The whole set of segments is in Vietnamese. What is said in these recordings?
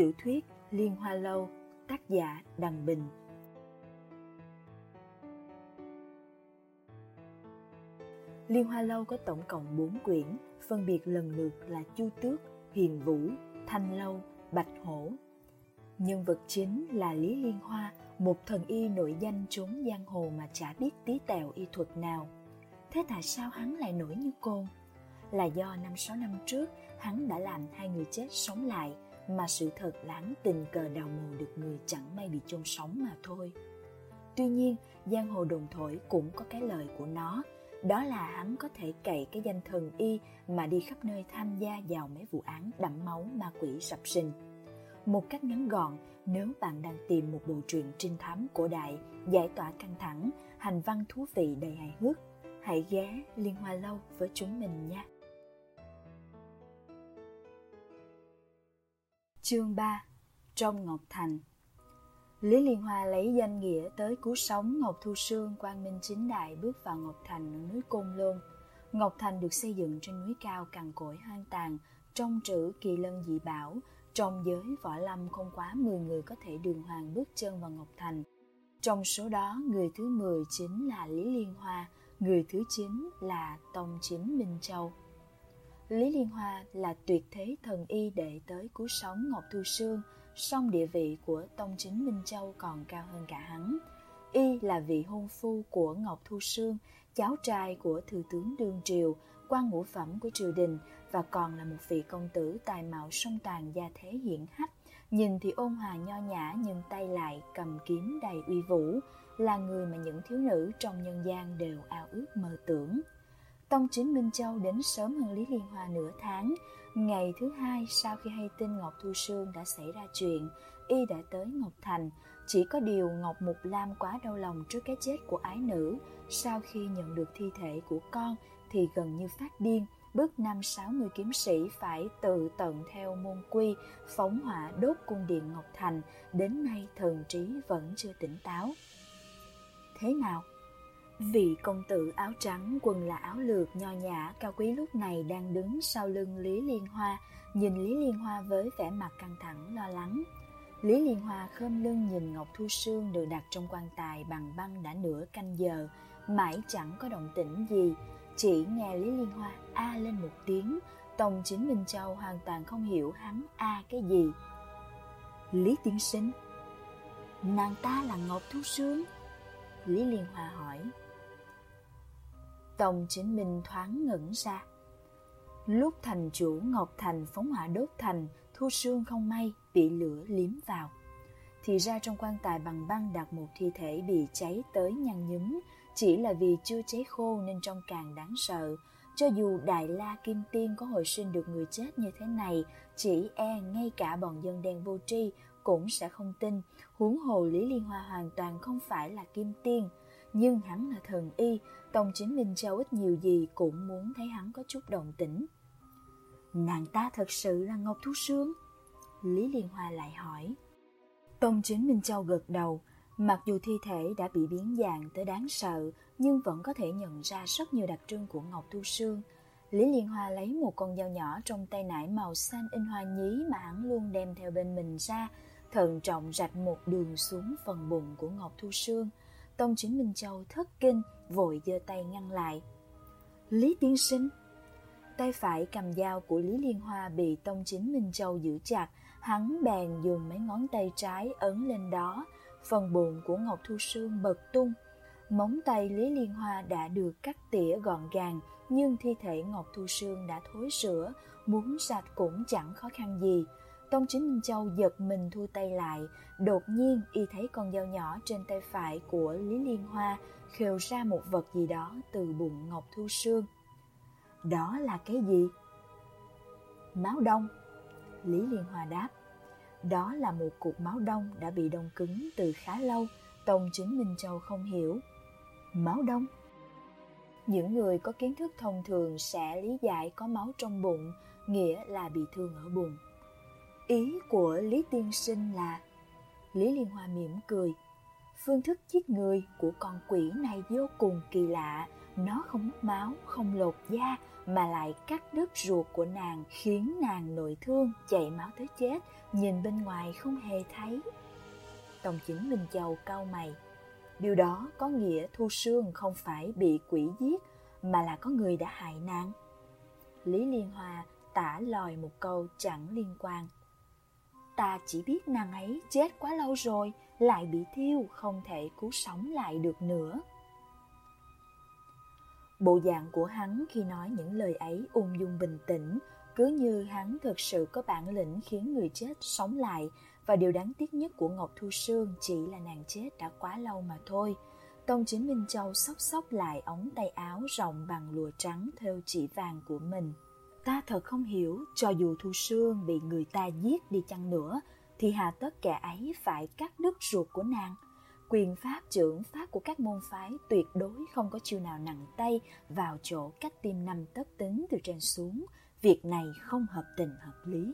Tiểu thuyết Liên Hoa Lâu, tác giả Đằng Bình. Liên Hoa Lâu có tổng cộng 4 quyển, phân biệt lần lượt là Chu Tước, Huyền Vũ, Thanh Lâu, Bạch Hổ. Nhân vật chính là Lý Liên Hoa, một thần y nổi danh trốn giang hồ mà chả biết tí tèo y thuật nào. Thế tại sao hắn lại nổi như côn? Là do năm sáu năm trước hắn đã làm hai người chết sống lại mà sự thật lãng tình cờ đào mồ được người chẳng may bị chôn sống mà thôi. Tuy nhiên, giang hồ đồn thổi cũng có cái lời của nó, đó là hắn có thể cậy cái danh thần y mà đi khắp nơi tham gia vào mấy vụ án đẫm máu ma quỷ sập sinh. Một cách ngắn gọn, nếu bạn đang tìm một bộ truyện trinh thám cổ đại, giải tỏa căng thẳng, hành văn thú vị đầy hài hước, hãy ghé Liên Hoa Lâu với chúng mình nhé. Chương 3 Trong Ngọc Thành Lý Liên Hoa lấy danh nghĩa tới cứu sống Ngọc Thu Sương quang minh chính đại bước vào Ngọc Thành ở núi Côn Lôn. Ngọc Thành được xây dựng trên núi cao cằn cỗi hoang tàn, trong trữ kỳ lân dị bảo, trong giới võ lâm không quá 10 người có thể đường hoàng bước chân vào Ngọc Thành. Trong số đó, người thứ 10 chính là Lý Liên Hoa, người thứ 9 là Tông Chính Minh Châu. Lý Liên Hoa là tuyệt thế thần y đệ tới cứu sống Ngọc Thu Sương, song địa vị của Tông Chính Minh Châu còn cao hơn cả hắn. Y là vị hôn phu của Ngọc Thu Sương, cháu trai của Thừa tướng Đương Triều, quan ngũ phẩm của triều đình và còn là một vị công tử tài mạo song toàn gia thế hiển hách. Nhìn thì ôn hòa nho nhã nhưng tay lại cầm kiếm đầy uy vũ, là người mà những thiếu nữ trong nhân gian đều ao ước mơ tưởng. Tông chính Minh Châu đến sớm hơn Lý Liên Hoa nửa tháng. Ngày thứ hai sau khi hay tin Ngọc Thu Sương đã xảy ra chuyện, y đã tới Ngọc Thành. Chỉ có điều Ngọc Mục Lam quá đau lòng trước cái chết của ái nữ. Sau khi nhận được thi thể của con thì gần như phát điên, bước năm sáu mươi kiếm sĩ phải tự tận theo môn quy, phóng hỏa đốt cung điện Ngọc Thành, đến nay thần trí vẫn chưa tỉnh táo. Thế nào? Vị công tử áo trắng quần là áo lược nho nhã cao quý lúc này đang đứng sau lưng Lý Liên Hoa, nhìn Lý Liên Hoa với vẻ mặt căng thẳng lo lắng. Lý Liên Hoa khom lưng nhìn Ngọc Thu Sương được đặt trong quan tài bằng băng đã nửa canh giờ, mãi chẳng có động tĩnh gì, chỉ nghe Lý Liên Hoa a lên một tiếng, Tông Chính Minh Châu hoàn toàn không hiểu hắn a cái gì. Lý Tiên Sinh Nàng ta là Ngọc Thu Sương Lý Liên Hoa hỏi Tông chính minh thoáng ngẩn ra. Lúc thành chủ Ngọc Thành phóng hỏa đốt thành, Thu Sương không may bị lửa liếm vào. Thì ra trong quan tài bằng băng đặt một thi thể bị cháy tới nhăn nhúm, chỉ là vì chưa cháy khô nên trông càng đáng sợ. Cho dù Đại La Kim Tiên có hồi sinh được người chết như thế này, chỉ e ngay cả bọn dân đen vô tri cũng sẽ không tin. Huống hồ Lý Liên Hoa hoàn toàn không phải là Kim Tiên, nhưng hắn là thần y, Tông Chính Minh Châu ít nhiều gì cũng muốn thấy hắn có chút động tĩnh. Nàng ta thật sự là Ngọc thu Sương? Lý Liên Hoa lại hỏi. Tông Chính Minh Châu gật đầu, mặc dù thi thể đã bị biến dạng tới đáng sợ, nhưng vẫn có thể nhận ra rất nhiều đặc trưng của Ngọc Thu Sương. Lý Liên Hoa lấy một con dao nhỏ trong tay nải màu xanh in hoa nhí mà hắn luôn đem theo bên mình ra, thận trọng rạch một đường xuống phần bụng của Ngọc Thu Sương. Tông chính Minh Châu thất kinh, vội giơ tay ngăn lại. Lý tiên sinh Tay phải cầm dao của Lý Liên Hoa bị Tông chính Minh Châu giữ chặt, hắn bèn dùng mấy ngón tay trái ấn lên đó, phần bụng của Ngọc Thu Sương bật tung. Móng tay Lý Liên Hoa đã được cắt tỉa gọn gàng, nhưng thi thể Ngọc Thu Sương đã thối sữa, muốn sạch cũng chẳng khó khăn gì. Tông chính Minh Châu giật mình thu tay lại, đột nhiên y thấy con dao nhỏ trên tay phải của Lý Liên Hoa khều ra một vật gì đó từ bụng Ngọc Thu Sương. Đó là cái gì? Máu đông. Lý Liên Hoa đáp. Đó là một cục máu đông đã bị đông cứng từ khá lâu, Tông chính Minh Châu không hiểu. Máu đông? Những người có kiến thức thông thường sẽ lý giải có máu trong bụng, nghĩa là bị thương ở bụng. Ý của Lý Tiên Sinh là Lý Liên Hoa mỉm cười. Phương thức giết người của con quỷ này vô cùng kỳ lạ. Nó không mất máu, không lột da mà lại cắt đứt ruột của nàng khiến nàng nội thương chảy máu tới chết nhìn bên ngoài không hề thấy. Tổng chính minh châu cau mày. Điều đó có nghĩa thu sương không phải bị quỷ giết mà là có người đã hại nàng. Lý liên hoa tả lòi một câu chẳng liên quan ta chỉ biết nàng ấy chết quá lâu rồi, lại bị thiêu, không thể cứu sống lại được nữa. Bộ dạng của hắn khi nói những lời ấy ung dung bình tĩnh, cứ như hắn thực sự có bản lĩnh khiến người chết sống lại, và điều đáng tiếc nhất của ngọc thu sương chỉ là nàng chết đã quá lâu mà thôi. Tông chính minh châu xốc xốc lại ống tay áo rộng bằng lụa trắng theo chỉ vàng của mình ta thật không hiểu, cho dù thu sương bị người ta giết đi chăng nữa, thì hà tất kẻ ấy phải cắt đứt ruột của nàng. Quyền pháp, trưởng pháp của các môn phái tuyệt đối không có chiêu nào nặng tay vào chỗ cách tim năm tất tính từ trên xuống. Việc này không hợp tình, hợp lý.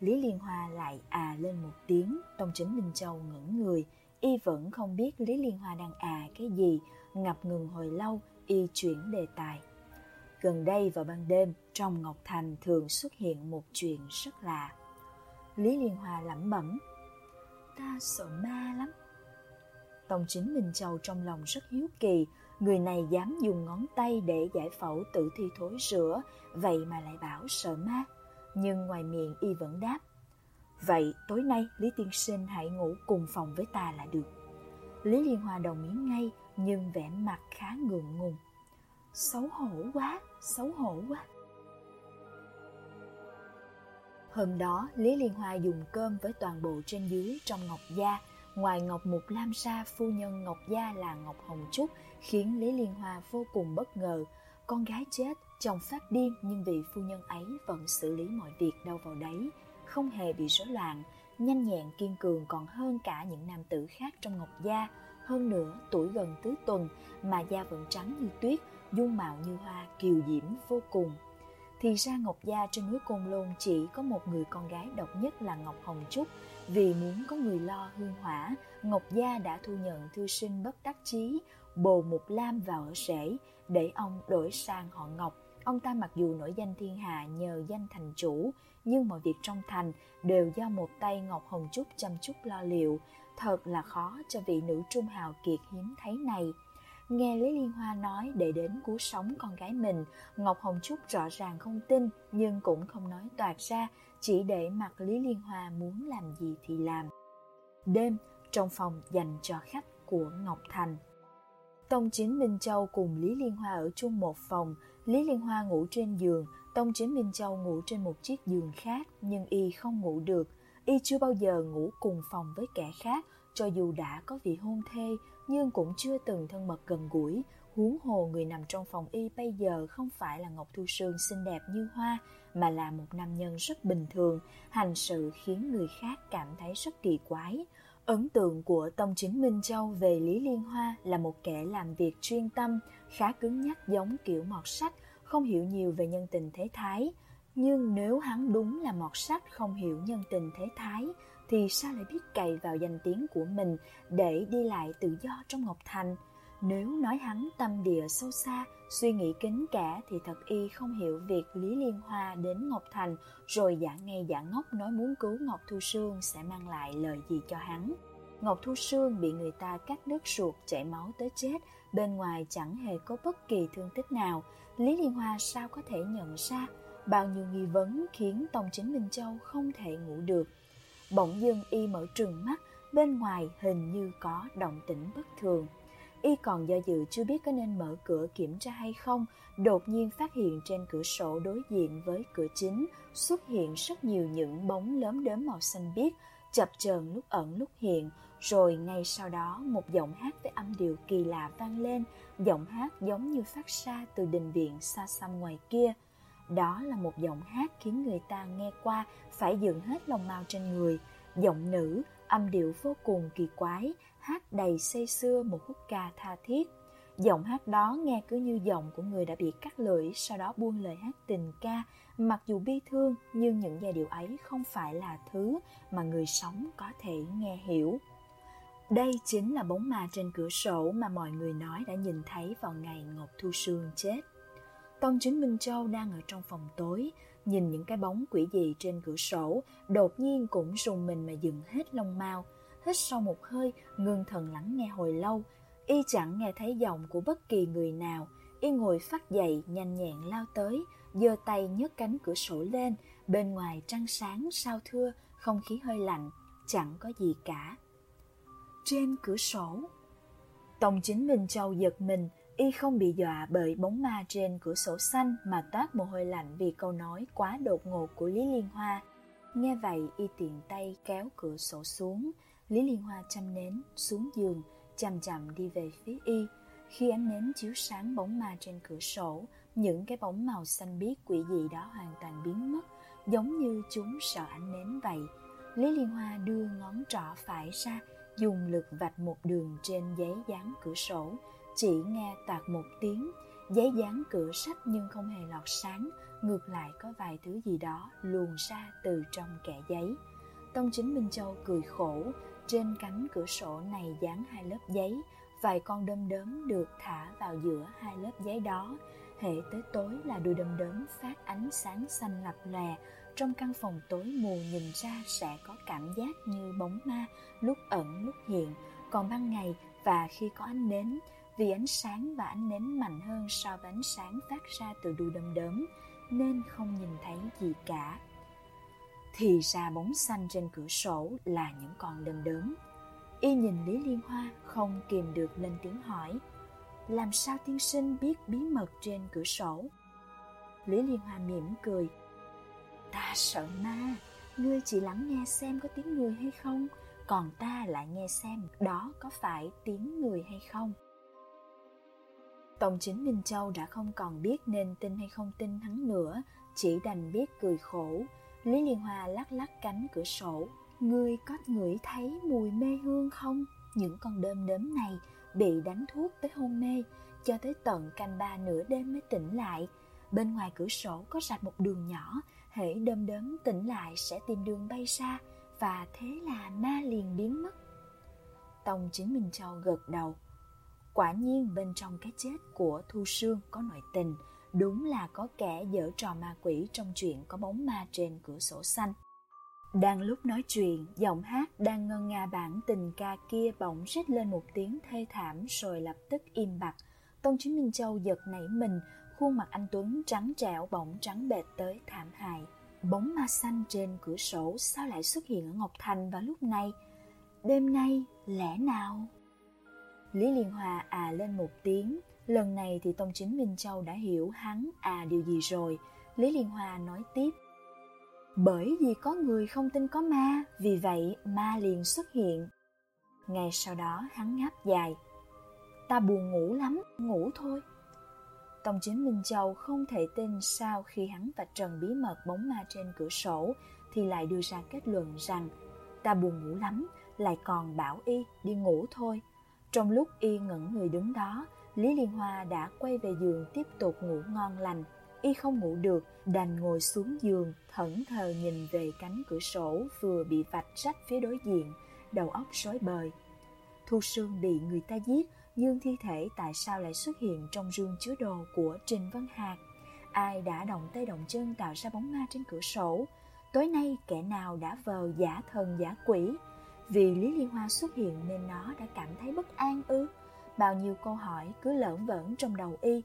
Lý liên hoa lại à lên một tiếng. Tông chính minh châu ngẩng người. Y vẫn không biết lý liên hoa đang à cái gì. Ngập ngừng hồi lâu, y chuyển đề tài gần đây vào ban đêm trong ngọc thành thường xuất hiện một chuyện rất lạ lý liên hoa lẩm bẩm ta sợ ma lắm Tông chính Minh Châu trong lòng rất hiếu kỳ, người này dám dùng ngón tay để giải phẫu tử thi thối rửa, vậy mà lại bảo sợ ma. Nhưng ngoài miệng y vẫn đáp, vậy tối nay Lý Tiên Sinh hãy ngủ cùng phòng với ta là được. Lý Liên Hoa đồng ý ngay, nhưng vẻ mặt khá ngượng ngùng. Xấu hổ quá, xấu hổ quá. Hôm đó, Lý Liên Hoa dùng cơm với toàn bộ trên dưới trong Ngọc Gia, Ngoài Ngọc Mục Lam Sa, phu nhân Ngọc Gia là Ngọc Hồng Trúc khiến Lý Liên Hoa vô cùng bất ngờ. Con gái chết, chồng phát điên nhưng vị phu nhân ấy vẫn xử lý mọi việc đâu vào đấy, không hề bị rối loạn, nhanh nhẹn kiên cường còn hơn cả những nam tử khác trong Ngọc Gia. Hơn nữa, tuổi gần tứ tuần mà da vẫn trắng như tuyết, dung mạo như hoa, kiều diễm vô cùng. Thì ra Ngọc Gia trên núi Côn Lôn chỉ có một người con gái độc nhất là Ngọc Hồng Trúc, vì muốn có người lo hương hỏa, Ngọc Gia đã thu nhận thư sinh bất đắc chí, bồ Mục Lam vào ở rể, để ông đổi sang họ Ngọc. Ông ta mặc dù nổi danh thiên hạ nhờ danh thành chủ, nhưng mọi việc trong thành đều do một tay Ngọc Hồng Trúc chăm chút lo liệu. Thật là khó cho vị nữ trung hào kiệt hiếm thấy này. Nghe Lý Liên Hoa nói để đến cứu sống con gái mình, Ngọc Hồng Trúc rõ ràng không tin nhưng cũng không nói toạc ra, chỉ để mặc Lý Liên Hoa muốn làm gì thì làm. Đêm, trong phòng dành cho khách của Ngọc Thành. Tông Chính Minh Châu cùng Lý Liên Hoa ở chung một phòng, Lý Liên Hoa ngủ trên giường, Tông Chính Minh Châu ngủ trên một chiếc giường khác, nhưng y không ngủ được. Y chưa bao giờ ngủ cùng phòng với kẻ khác, cho dù đã có vị hôn thê, nhưng cũng chưa từng thân mật gần gũi. Huống hồ người nằm trong phòng y bây giờ không phải là Ngọc Thu Sương xinh đẹp như hoa, mà là một nam nhân rất bình thường, hành sự khiến người khác cảm thấy rất kỳ quái. Ấn tượng của Tông Chính Minh Châu về Lý Liên Hoa là một kẻ làm việc chuyên tâm, khá cứng nhắc giống kiểu mọt sách, không hiểu nhiều về nhân tình thế thái. Nhưng nếu hắn đúng là mọt sách không hiểu nhân tình thế thái, thì sao lại biết cày vào danh tiếng của mình để đi lại tự do trong Ngọc Thành? Nếu nói hắn tâm địa sâu xa, suy nghĩ kính cả thì thật y không hiểu việc Lý Liên Hoa đến Ngọc Thành rồi giả ngay giả ngốc nói muốn cứu Ngọc Thu Sương sẽ mang lại lời gì cho hắn. Ngọc Thu Sương bị người ta cắt đứt ruột chảy máu tới chết, bên ngoài chẳng hề có bất kỳ thương tích nào. Lý Liên Hoa sao có thể nhận ra? Bao nhiêu nghi vấn khiến Tông Chính Minh Châu không thể ngủ được. Bỗng dưng y mở trừng mắt, bên ngoài hình như có động tĩnh bất thường. Y còn do dự chưa biết có nên mở cửa kiểm tra hay không, đột nhiên phát hiện trên cửa sổ đối diện với cửa chính xuất hiện rất nhiều những bóng lớn đớm màu xanh biếc, chập chờn lúc ẩn lúc hiện, rồi ngay sau đó một giọng hát với âm điệu kỳ lạ vang lên, giọng hát giống như phát ra từ đình viện xa xăm ngoài kia. Đó là một giọng hát khiến người ta nghe qua phải dựng hết lòng mao trên người, giọng nữ, âm điệu vô cùng kỳ quái, hát đầy say xưa một khúc ca tha thiết. Giọng hát đó nghe cứ như giọng của người đã bị cắt lưỡi, sau đó buông lời hát tình ca, mặc dù bi thương nhưng những giai điệu ấy không phải là thứ mà người sống có thể nghe hiểu. Đây chính là bóng ma trên cửa sổ mà mọi người nói đã nhìn thấy vào ngày Ngọc Thu Sương chết. Tông Chính Minh Châu đang ở trong phòng tối, nhìn những cái bóng quỷ dị trên cửa sổ, đột nhiên cũng rùng mình mà dừng hết lông mao. Hít sâu một hơi, ngưng thần lắng nghe hồi lâu, y chẳng nghe thấy giọng của bất kỳ người nào. Y ngồi phát dậy, nhanh nhẹn lao tới, giơ tay nhấc cánh cửa sổ lên, bên ngoài trăng sáng sao thưa, không khí hơi lạnh, chẳng có gì cả. Trên cửa sổ, Tông chính Minh Châu giật mình, y không bị dọa bởi bóng ma trên cửa sổ xanh mà toát mồ hôi lạnh vì câu nói quá đột ngột của Lý Liên Hoa. Nghe vậy y tiện tay kéo cửa sổ xuống, Lý Liên Hoa chăm nến xuống giường, chậm chậm đi về phía y. Khi ánh nến chiếu sáng bóng ma trên cửa sổ, những cái bóng màu xanh biếc quỷ dị đó hoàn toàn biến mất, giống như chúng sợ ánh nến vậy. Lý Liên Hoa đưa ngón trỏ phải ra, dùng lực vạch một đường trên giấy dán cửa sổ, chỉ nghe tạc một tiếng, giấy dán cửa sách nhưng không hề lọt sáng, ngược lại có vài thứ gì đó luồn ra từ trong kẽ giấy. Tông chính Minh Châu cười khổ, trên cánh cửa sổ này dán hai lớp giấy, vài con đom đóm được thả vào giữa hai lớp giấy đó. Hệ tới tối là đôi đom đóm phát ánh sáng xanh lập lòe, trong căn phòng tối mù nhìn ra sẽ có cảm giác như bóng ma lúc ẩn lúc hiện, còn ban ngày và khi có ánh nến, vì ánh sáng và ánh nến mạnh hơn so với ánh sáng phát ra từ đuôi đom đóm, nên không nhìn thấy gì cả. Thì ra bóng xanh trên cửa sổ là những con đom đóm. Y nhìn Lý Liên Hoa không kìm được lên tiếng hỏi, làm sao tiên sinh biết bí mật trên cửa sổ? Lý Liên Hoa mỉm cười, ta sợ ma, ngươi chỉ lắng nghe xem có tiếng người hay không, còn ta lại nghe xem đó có phải tiếng người hay không. Tông chính Minh Châu đã không còn biết nên tin hay không tin hắn nữa, chỉ đành biết cười khổ. Lý Liên Hoa lắc lắc cánh cửa sổ. Ngươi có ngửi thấy mùi mê hương không? Những con đơm đớm này bị đánh thuốc tới hôn mê, cho tới tận canh ba nửa đêm mới tỉnh lại. Bên ngoài cửa sổ có rạch một đường nhỏ, hễ đơm đớm tỉnh lại sẽ tìm đường bay xa, và thế là ma liền biến mất. Tông chính Minh Châu gật đầu. Quả nhiên bên trong cái chết của Thu Sương có nội tình, đúng là có kẻ dở trò ma quỷ trong chuyện có bóng ma trên cửa sổ xanh. Đang lúc nói chuyện, giọng hát đang ngân nga bản tình ca kia bỗng rít lên một tiếng thê thảm rồi lập tức im bặt. Tôn Chính Minh Châu giật nảy mình, khuôn mặt anh Tuấn trắng trẻo bỗng trắng bệt tới thảm hại. Bóng ma xanh trên cửa sổ sao lại xuất hiện ở Ngọc Thành vào lúc này? Đêm nay, lẽ nào? Lý Liên Hòa à lên một tiếng, lần này thì Tông Chính Minh Châu đã hiểu hắn à điều gì rồi. Lý Liên Hòa nói tiếp, bởi vì có người không tin có ma, vì vậy ma liền xuất hiện. Ngày sau đó hắn ngáp dài, ta buồn ngủ lắm, ngủ thôi. Tông chính Minh Châu không thể tin sao khi hắn và Trần bí mật bóng ma trên cửa sổ thì lại đưa ra kết luận rằng ta buồn ngủ lắm, lại còn bảo y đi ngủ thôi. Trong lúc y ngẩn người đứng đó, Lý Liên Hoa đã quay về giường tiếp tục ngủ ngon lành. Y không ngủ được, đành ngồi xuống giường, thẫn thờ nhìn về cánh cửa sổ vừa bị vạch rách phía đối diện, đầu óc rối bời. Thu Sương bị người ta giết, nhưng thi thể tại sao lại xuất hiện trong rương chứa đồ của Trình Văn Hạc? Ai đã động tay động chân tạo ra bóng ma trên cửa sổ? Tối nay kẻ nào đã vờ giả thần giả quỷ? Vì Lý Liên Hoa xuất hiện nên nó đã cảm thấy bất an ư? Bao nhiêu câu hỏi cứ lởn vởn trong đầu y.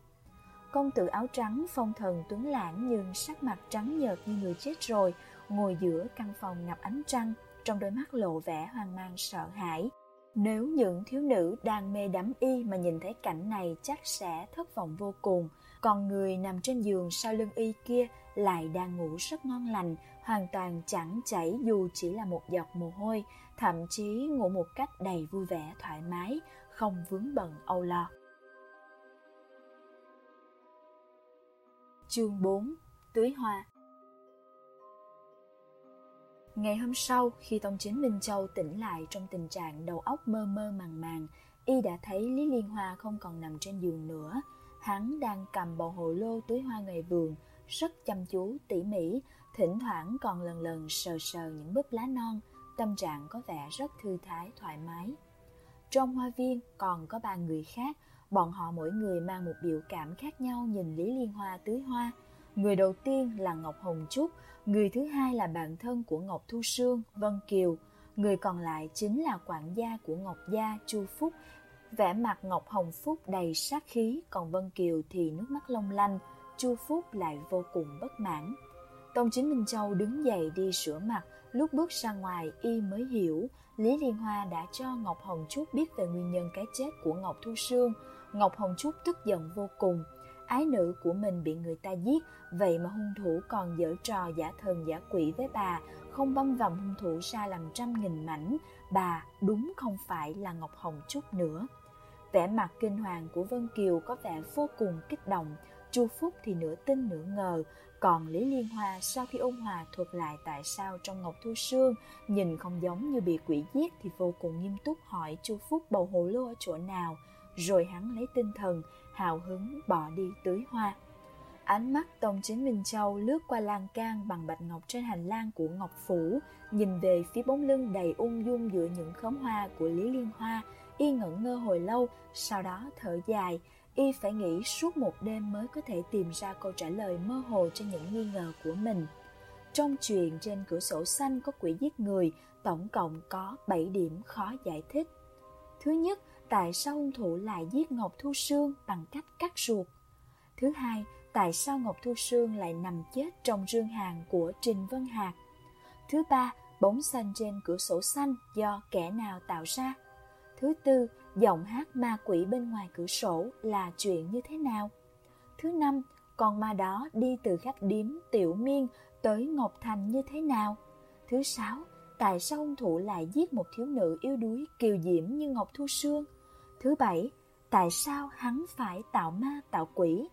Công tử áo trắng phong thần tuấn lãng nhưng sắc mặt trắng nhợt như người chết rồi, ngồi giữa căn phòng ngập ánh trăng, trong đôi mắt lộ vẻ hoang mang sợ hãi. Nếu những thiếu nữ đang mê đắm y mà nhìn thấy cảnh này chắc sẽ thất vọng vô cùng, còn người nằm trên giường sau lưng y kia lại đang ngủ rất ngon lành, hoàn toàn chẳng chảy dù chỉ là một giọt mồ hôi, thậm chí ngủ một cách đầy vui vẻ thoải mái, không vướng bận âu lo. Chương 4 Tưới hoa Ngày hôm sau, khi Tông Chính Minh Châu tỉnh lại trong tình trạng đầu óc mơ mơ màng màng, y đã thấy Lý Liên Hoa không còn nằm trên giường nữa. Hắn đang cầm bộ hồ lô tưới hoa ngoài vườn, rất chăm chú, tỉ mỉ, thỉnh thoảng còn lần lần sờ sờ những búp lá non, tâm trạng có vẻ rất thư thái, thoải mái. Trong hoa viên còn có ba người khác, bọn họ mỗi người mang một biểu cảm khác nhau nhìn Lý Liên Hoa tưới hoa. Người đầu tiên là Ngọc Hồng Trúc, người thứ hai là bạn thân của Ngọc Thu Sương, Vân Kiều, người còn lại chính là quản gia của Ngọc Gia, Chu Phúc. Vẻ mặt Ngọc Hồng Phúc đầy sát khí, còn Vân Kiều thì nước mắt long lanh, Chu Phúc lại vô cùng bất mãn. Tông Chính Minh Châu đứng dậy đi sửa mặt, lúc bước ra ngoài y mới hiểu Lý Liên Hoa đã cho Ngọc Hồng Trúc biết về nguyên nhân cái chết của Ngọc Thu Sương. Ngọc Hồng Trúc tức giận vô cùng, ái nữ của mình bị người ta giết, vậy mà hung thủ còn dở trò giả thần giả quỷ với bà, không băm vằm hung thủ ra làm trăm nghìn mảnh, bà đúng không phải là Ngọc Hồng Trúc nữa. Vẻ mặt kinh hoàng của Vân Kiều có vẻ vô cùng kích động, Chu Phúc thì nửa tin nửa ngờ, còn Lý Liên Hoa sau khi ôn hòa thuật lại tại sao trong Ngọc Thu Sương nhìn không giống như bị quỷ giết thì vô cùng nghiêm túc hỏi Chu Phúc bầu hồ lô ở chỗ nào, rồi hắn lấy tinh thần, hào hứng bỏ đi tưới hoa. Ánh mắt Tông Chính Minh Châu lướt qua lan can bằng bạch ngọc trên hành lang của Ngọc Phủ, nhìn về phía bóng lưng đầy ung dung giữa những khóm hoa của Lý Liên Hoa, y ngẩn ngơ hồi lâu, sau đó thở dài, y phải nghĩ suốt một đêm mới có thể tìm ra câu trả lời mơ hồ cho những nghi ngờ của mình. Trong chuyện trên cửa sổ xanh có quỷ giết người, tổng cộng có 7 điểm khó giải thích. Thứ nhất, tại sao hung thủ lại giết Ngọc Thu Sương bằng cách cắt ruột? Thứ hai, tại sao Ngọc Thu Sương lại nằm chết trong rương hàng của Trình Vân Hạc? Thứ ba, bóng xanh trên cửa sổ xanh do kẻ nào tạo ra? Thứ tư, giọng hát ma quỷ bên ngoài cửa sổ là chuyện như thế nào? Thứ năm, con ma đó đi từ khách điếm Tiểu Miên tới Ngọc Thành như thế nào? Thứ sáu, tại sao hung thủ lại giết một thiếu nữ yếu đuối kiều diễm như Ngọc Thu Sương? Thứ bảy, tại sao hắn phải tạo ma tạo quỷ?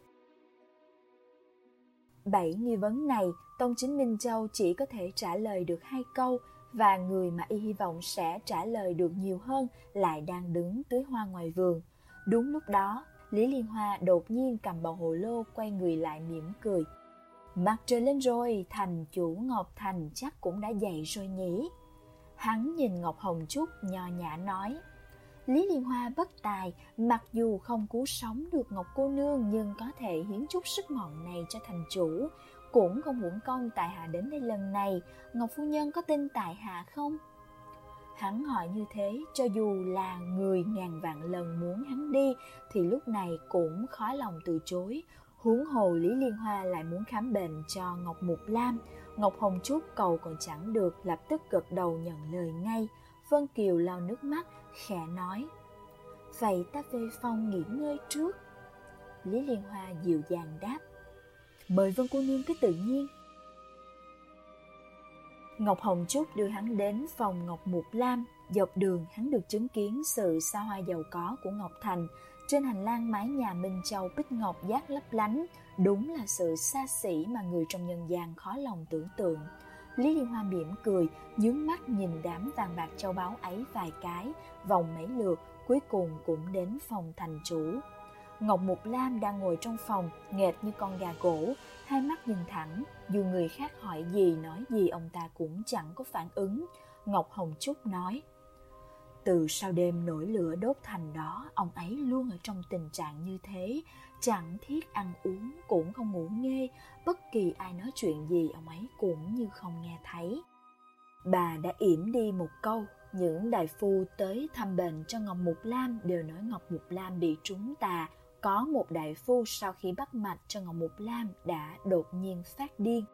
Bảy nghi vấn này, Tông Chính Minh Châu chỉ có thể trả lời được hai câu và người mà y hy vọng sẽ trả lời được nhiều hơn lại đang đứng tưới hoa ngoài vườn. Đúng lúc đó, Lý Liên Hoa đột nhiên cầm bầu hồ lô quay người lại mỉm cười. Mặt trời lên rồi, thành chủ Ngọc Thành chắc cũng đã dậy rồi nhỉ. Hắn nhìn Ngọc Hồng Trúc nho nhã nói. Lý Liên Hoa bất tài, mặc dù không cứu sống được Ngọc cô nương nhưng có thể hiến chút sức mọn này cho thành chủ, cũng không uổng công tại hạ đến đây lần này, Ngọc phu nhân có tin tại hạ không? Hắn hỏi như thế, cho dù là người ngàn vạn lần muốn hắn đi, thì lúc này cũng khó lòng từ chối. Huống hồ Lý Liên Hoa lại muốn khám bệnh cho Ngọc Mục Lam. Ngọc Hồng Trúc cầu còn chẳng được, lập tức gật đầu nhận lời ngay. Vân Kiều lau nước mắt, khẽ nói. Vậy ta về phòng nghỉ ngơi trước. Lý Liên Hoa dịu dàng đáp. Mời Vân cô nương cứ tự nhiên. Ngọc Hồng Trúc đưa hắn đến phòng Ngọc Mục Lam. Dọc đường hắn được chứng kiến sự xa hoa giàu có của Ngọc Thành. Trên hành lang mái nhà Minh Châu bích ngọc giác lấp lánh, đúng là sự xa xỉ mà người trong nhân gian khó lòng tưởng tượng. Lý Liên Hoa mỉm cười, nhướng mắt nhìn đám vàng bạc châu báu ấy vài cái, vòng mấy lượt, cuối cùng cũng đến phòng thành chủ. Ngọc Mục Lam đang ngồi trong phòng, nghệt như con gà gỗ, hai mắt nhìn thẳng, dù người khác hỏi gì nói gì ông ta cũng chẳng có phản ứng. Ngọc Hồng Trúc nói, từ sau đêm nổi lửa đốt thành đó, ông ấy luôn ở trong tình trạng như thế, chẳng thiết ăn uống, cũng không ngủ nghe, bất kỳ ai nói chuyện gì ông ấy cũng như không nghe thấy. Bà đã yểm đi một câu, những đại phu tới thăm bệnh cho Ngọc Mục Lam đều nói Ngọc Mục Lam bị trúng tà, có một đại phu sau khi bắt mạch cho Ngọc Mục Lam đã đột nhiên phát điên.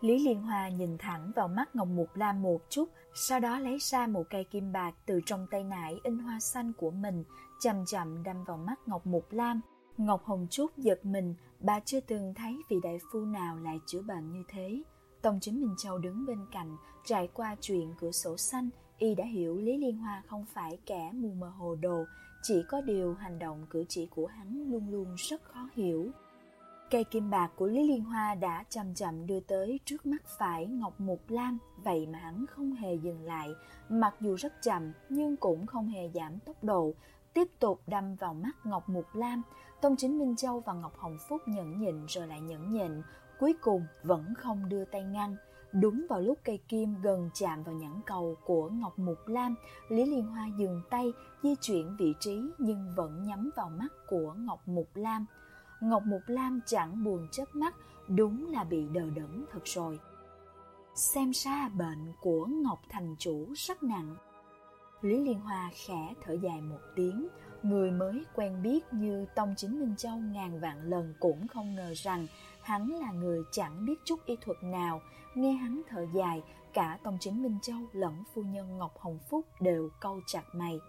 Lý Liên Hoa nhìn thẳng vào mắt Ngọc Mục Lam một chút, sau đó lấy ra một cây kim bạc từ trong tay nải in hoa xanh của mình, chậm chậm đâm vào mắt Ngọc Mục Lam. Ngọc Hồng Trúc giật mình, bà chưa từng thấy vị đại phu nào lại chữa bệnh như thế. Tông chính Minh Châu đứng bên cạnh, trải qua chuyện cửa sổ xanh, y đã hiểu Lý Liên Hoa không phải kẻ mù mờ hồ đồ, chỉ có điều hành động cử chỉ của hắn luôn luôn rất khó hiểu. Cây kim bạc của Lý Liên Hoa đã chậm chậm đưa tới trước mắt phải Ngọc Mục Lam, vậy mà hắn không hề dừng lại, mặc dù rất chậm nhưng cũng không hề giảm tốc độ, tiếp tục đâm vào mắt Ngọc Mục Lam. Tông Chính Minh Châu và Ngọc Hồng Phúc nhẫn nhịn rồi lại nhẫn nhịn, cuối cùng vẫn không đưa tay ngăn. Đúng vào lúc cây kim gần chạm vào nhẫn cầu của Ngọc Mục Lam, Lý Liên Hoa dừng tay, di chuyển vị trí nhưng vẫn nhắm vào mắt của Ngọc Mục Lam. Ngọc Mục Lam chẳng buồn chớp mắt, đúng là bị đờ đẫn thật rồi. Xem ra bệnh của Ngọc Thành Chủ rất nặng. Lý Liên Hoa khẽ thở dài một tiếng, người mới quen biết như Tông Chính Minh Châu ngàn vạn lần cũng không ngờ rằng hắn là người chẳng biết chút y thuật nào. Nghe hắn thở dài, cả Tông Chính Minh Châu lẫn phu nhân Ngọc Hồng Phúc đều câu chặt mày.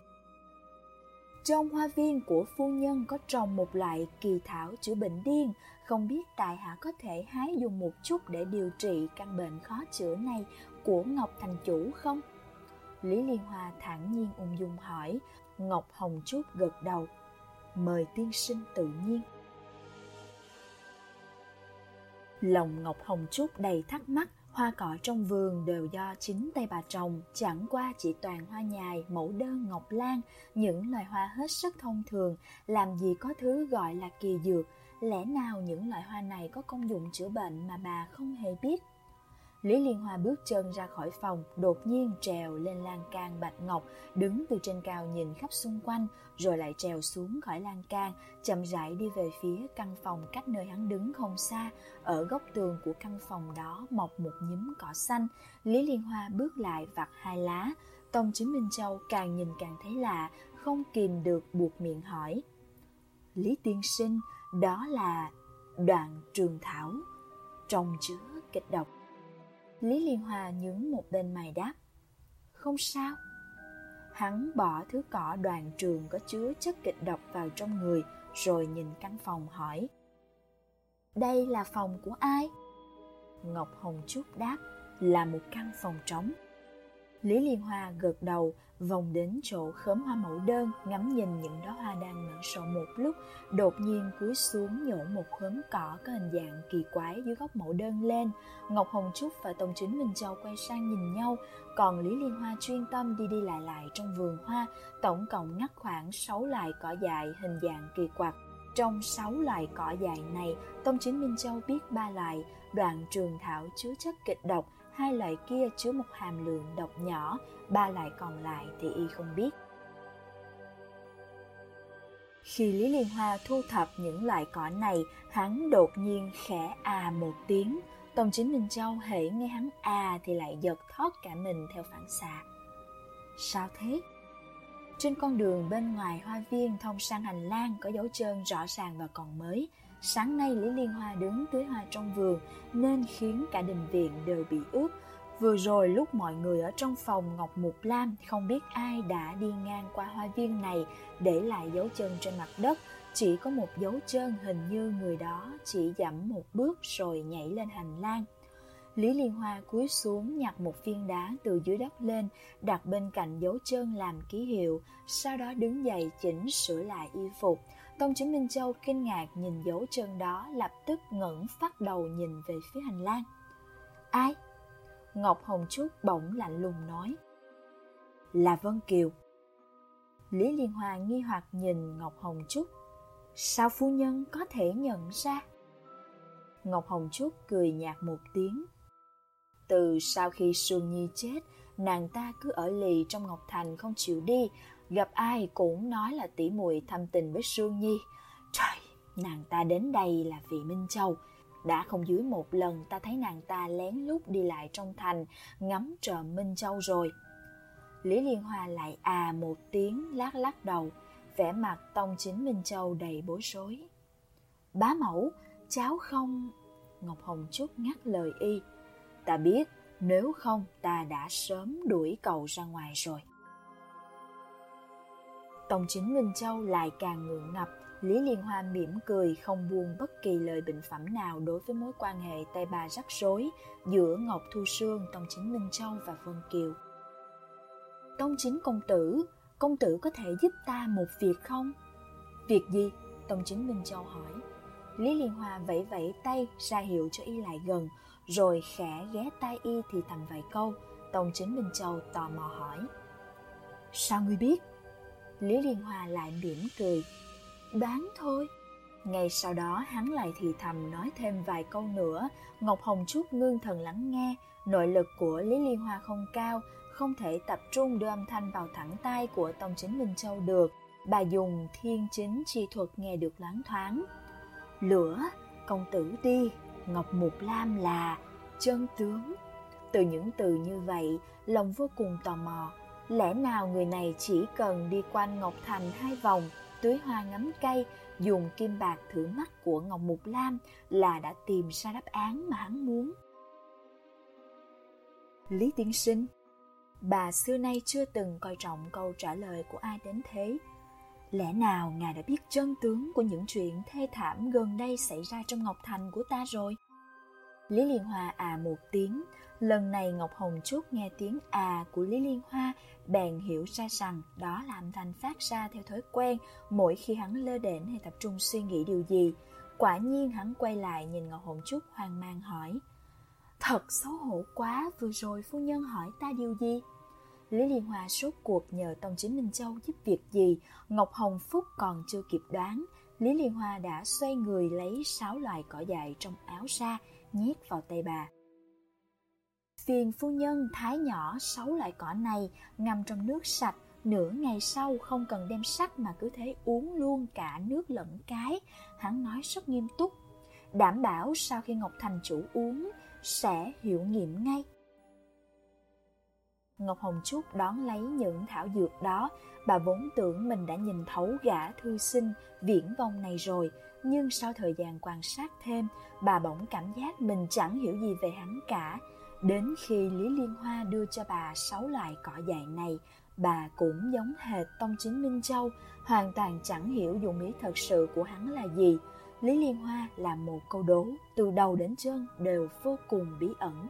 Trong hoa viên của phu nhân có trồng một loại kỳ thảo chữa bệnh điên, không biết tại hạ có thể hái dùng một chút để điều trị căn bệnh khó chữa này của Ngọc Thành Chủ không? Lý Liên Hoa thản nhiên ung dung hỏi, Ngọc Hồng Trúc gật đầu. Mời tiên sinh tự nhiên. Lòng Ngọc Hồng Trúc đầy thắc mắc, hoa cỏ trong vườn đều do chính tay bà trồng, chẳng qua chỉ toàn hoa nhài, mẫu đơn, ngọc lan, những loài hoa hết sức thông thường, làm gì có thứ gọi là kỳ dược, lẽ nào những loại hoa này có công dụng chữa bệnh mà bà không hề biết? Lý Liên Hoa bước chân ra khỏi phòng, đột nhiên trèo lên lan can bạch ngọc, đứng từ trên cao nhìn khắp xung quanh, rồi lại trèo xuống khỏi lan can, chậm rãi đi về phía căn phòng cách nơi hắn đứng không xa. Ở góc tường của căn phòng đó mọc một nhúm cỏ xanh. Lý Liên Hoa bước lại vặt hai lá. Tông Chính Minh Châu càng nhìn càng thấy lạ, không kìm được buộc miệng hỏi. Lý Tiên Sinh, đó là đoạn trường thảo, trong chứa kịch độc. Lý Liên Hòa nhướng một bên mày đáp. Không sao. Hắn bỏ thứ cỏ đoàn trường có chứa chất kịch độc vào trong người, Rồi nhìn căn phòng hỏi. Đây là phòng của ai? Ngọc Hồng Trúc đáp, Là một căn phòng trống. Lý Liên Hoa gật đầu, vòng đến chỗ khóm hoa mẫu đơn, ngắm nhìn những đóa hoa đang nở sổ một lúc, đột nhiên cúi xuống nhổ một khóm cỏ có hình dạng kỳ quái dưới góc mẫu đơn lên. Ngọc Hồng Trúc và Tông Chính Minh Châu quay sang nhìn nhau, còn Lý Liên Hoa chuyên tâm đi đi lại lại trong vườn hoa, tổng cộng ngắt khoảng 6 loại cỏ dại hình dạng kỳ quặc. Trong 6 loại cỏ dại này, Tông Chính Minh Châu biết ba loại, đoạn trường thảo chứa chất kịch độc, hai loại kia chứa một hàm lượng độc nhỏ, ba loại còn lại thì y không biết. Khi Lý Liên Hoa thu thập những loại cỏ này, hắn đột nhiên khẽ à một tiếng. Tông chính Minh Châu hễ nghe hắn à thì lại giật thoát cả mình theo phản xạ. Sao thế? Trên con đường bên ngoài hoa viên thông sang hành lang có dấu chân rõ ràng và còn mới. Sáng nay Lý Liên Hoa đứng tưới hoa trong vườn nên khiến cả đình viện đều bị ướt. Vừa rồi lúc mọi người ở trong phòng Ngọc Mục Lam không biết ai đã đi ngang qua hoa viên này để lại dấu chân trên mặt đất. Chỉ có một dấu chân hình như người đó chỉ dẫm một bước rồi nhảy lên hành lang. Lý Liên Hoa cúi xuống nhặt một viên đá từ dưới đất lên, đặt bên cạnh dấu chân làm ký hiệu, sau đó đứng dậy chỉnh sửa lại y phục. Tông chính Minh Châu kinh ngạc nhìn dấu chân đó lập tức ngẩng phát đầu nhìn về phía hành lang. Ai? Ngọc Hồng Trúc bỗng lạnh lùng nói. Là Vân Kiều. Lý Liên Hoa nghi hoặc nhìn Ngọc Hồng Trúc. Sao phu nhân có thể nhận ra? Ngọc Hồng Trúc cười nhạt một tiếng. Từ sau khi Sương Nhi chết, nàng ta cứ ở lì trong Ngọc Thành không chịu đi, gặp ai cũng nói là tỷ muội thâm tình với Sương Nhi. Trời, nàng ta đến đây là vì Minh Châu. Đã không dưới một lần ta thấy nàng ta lén lút đi lại trong thành, ngắm trộm Minh Châu rồi. Lý Liên Hoa lại à một tiếng lát lắc đầu, vẻ mặt tông chính Minh Châu đầy bối rối. Bá mẫu, cháu không... Ngọc Hồng Trúc ngắt lời y. Ta biết, nếu không ta đã sớm đuổi cầu ra ngoài rồi. Tông chính Minh Châu lại càng ngượng ngập, Lý Liên Hoa mỉm cười không buông bất kỳ lời bình phẩm nào đối với mối quan hệ tay bà rắc rối giữa Ngọc Thu Sương, Tông chính Minh Châu và Vân Kiều. Tông chính công tử, công tử có thể giúp ta một việc không? Việc gì? Tông chính Minh Châu hỏi. Lý Liên Hoa vẫy vẫy tay ra hiệu cho y lại gần, rồi khẽ ghé tai y thì thầm vài câu. Tông chính Minh Châu tò mò hỏi. Sao ngươi biết? Lý Liên Hoa lại mỉm cười. Đoán thôi. Ngay sau đó hắn lại thì thầm nói thêm vài câu nữa, Ngọc Hồng Trúc ngưng thần lắng nghe, Nội lực của Lý Liên Hoa không cao, không thể tập trung đưa âm thanh vào thẳng tai của Tông Chính Minh Châu được. Bà dùng thiên chính chi thuật nghe được loáng thoáng. Lửa, công tử đi, Ngọc Mục Lam là chân tướng. Từ những từ như vậy, lòng vô cùng tò mò. Lẽ nào người này chỉ cần đi quanh Ngọc Thành hai vòng, tưới hoa ngắm cây, dùng kim bạc thử mắt của Ngọc Mục Lam là đã tìm ra đáp án mà hắn muốn. Lý Tiên Sinh Bà xưa nay chưa từng coi trọng câu trả lời của ai đến thế. Lẽ nào ngài đã biết chân tướng của những chuyện thê thảm gần đây xảy ra trong Ngọc Thành của ta rồi? Lý Liên Hoa à một tiếng, lần này Ngọc Hồng Trúc nghe tiếng à của Lý Liên Hoa bèn hiểu ra rằng đó là âm thanh phát ra theo thói quen mỗi khi hắn lơ đễnh hay tập trung suy nghĩ điều gì. Quả nhiên hắn quay lại nhìn Ngọc Hồng Trúc hoang mang hỏi Thật xấu hổ quá, vừa rồi phu nhân hỏi ta điều gì? Lý Liên Hoa sốt cuộc nhờ Tông Chính Minh Châu giúp việc gì, Ngọc Hồng Phúc còn chưa kịp đoán, Lý Liên Hoa đã xoay người lấy sáu loài cỏ dại trong áo ra, nhét vào tay bà. Phiền phu nhân thái nhỏ sáu loại cỏ này ngâm trong nước sạch, nửa ngày sau không cần đem sắc mà cứ thế uống luôn cả nước lẫn cái. Hắn nói rất nghiêm túc, đảm bảo sau khi Ngọc Thành chủ uống sẽ hiệu nghiệm ngay. Ngọc Hồng Trúc đón lấy những thảo dược đó, bà vốn tưởng mình đã nhìn thấu gã thư sinh viễn vong này rồi, nhưng sau thời gian quan sát thêm, bà bỗng cảm giác mình chẳng hiểu gì về hắn cả. Đến khi Lý Liên Hoa đưa cho bà sáu loại cỏ dại này, bà cũng giống hệt Tông Chính Minh Châu, hoàn toàn chẳng hiểu dụng ý thật sự của hắn là gì. Lý Liên Hoa là một câu đố, từ đầu đến chân đều vô cùng bí ẩn.